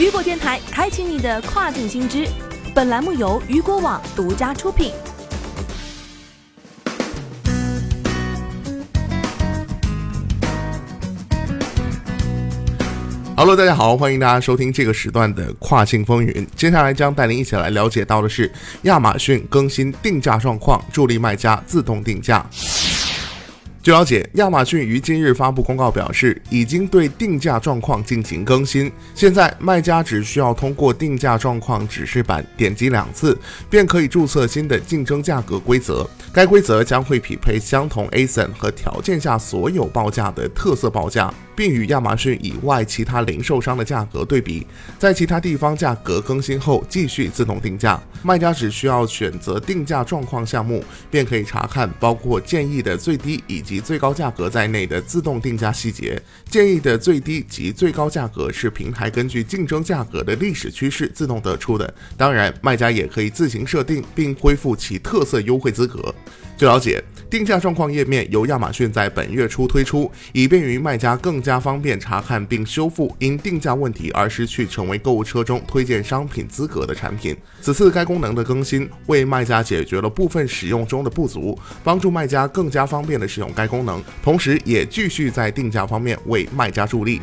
雨果电台开启你的跨境新知。本栏目由雨果网独家出品。Hello，大家好，欢迎大家收听这个时段的跨境风云。接下来将带您一起来了解到的是亚马逊更新定价状况，助力卖家自动定价。据了解，亚马逊于今日发布公告表示，已经对定价状况进行更新。现在，卖家只需要通过定价状况指示板点击两次，便可以注册新的竞争价格规则。该规则将会匹配相同 ASIN 和条件下所有报价的特色报价。并与亚马逊以外其他零售商的价格对比，在其他地方价格更新后继续自动定价。卖家只需要选择定价状况项目，便可以查看包括建议的最低以及及最高价格在内的自动定价细节。建议的最低及最高价格是平台根据竞争价格的历史趋势自动得出的。当然，卖家也可以自行设定并恢复其特色优惠资格。据了解，定价状况页面由亚马逊在本月初推出，以便于卖家更加方便查看并修复因定价问题而失去成为购物车中推荐商品资格的产品。此次该功能的更新为卖家解决了部分使用中的不足，帮助卖家更加方便的使用该功能，同时也继续在定价方面为卖家助力。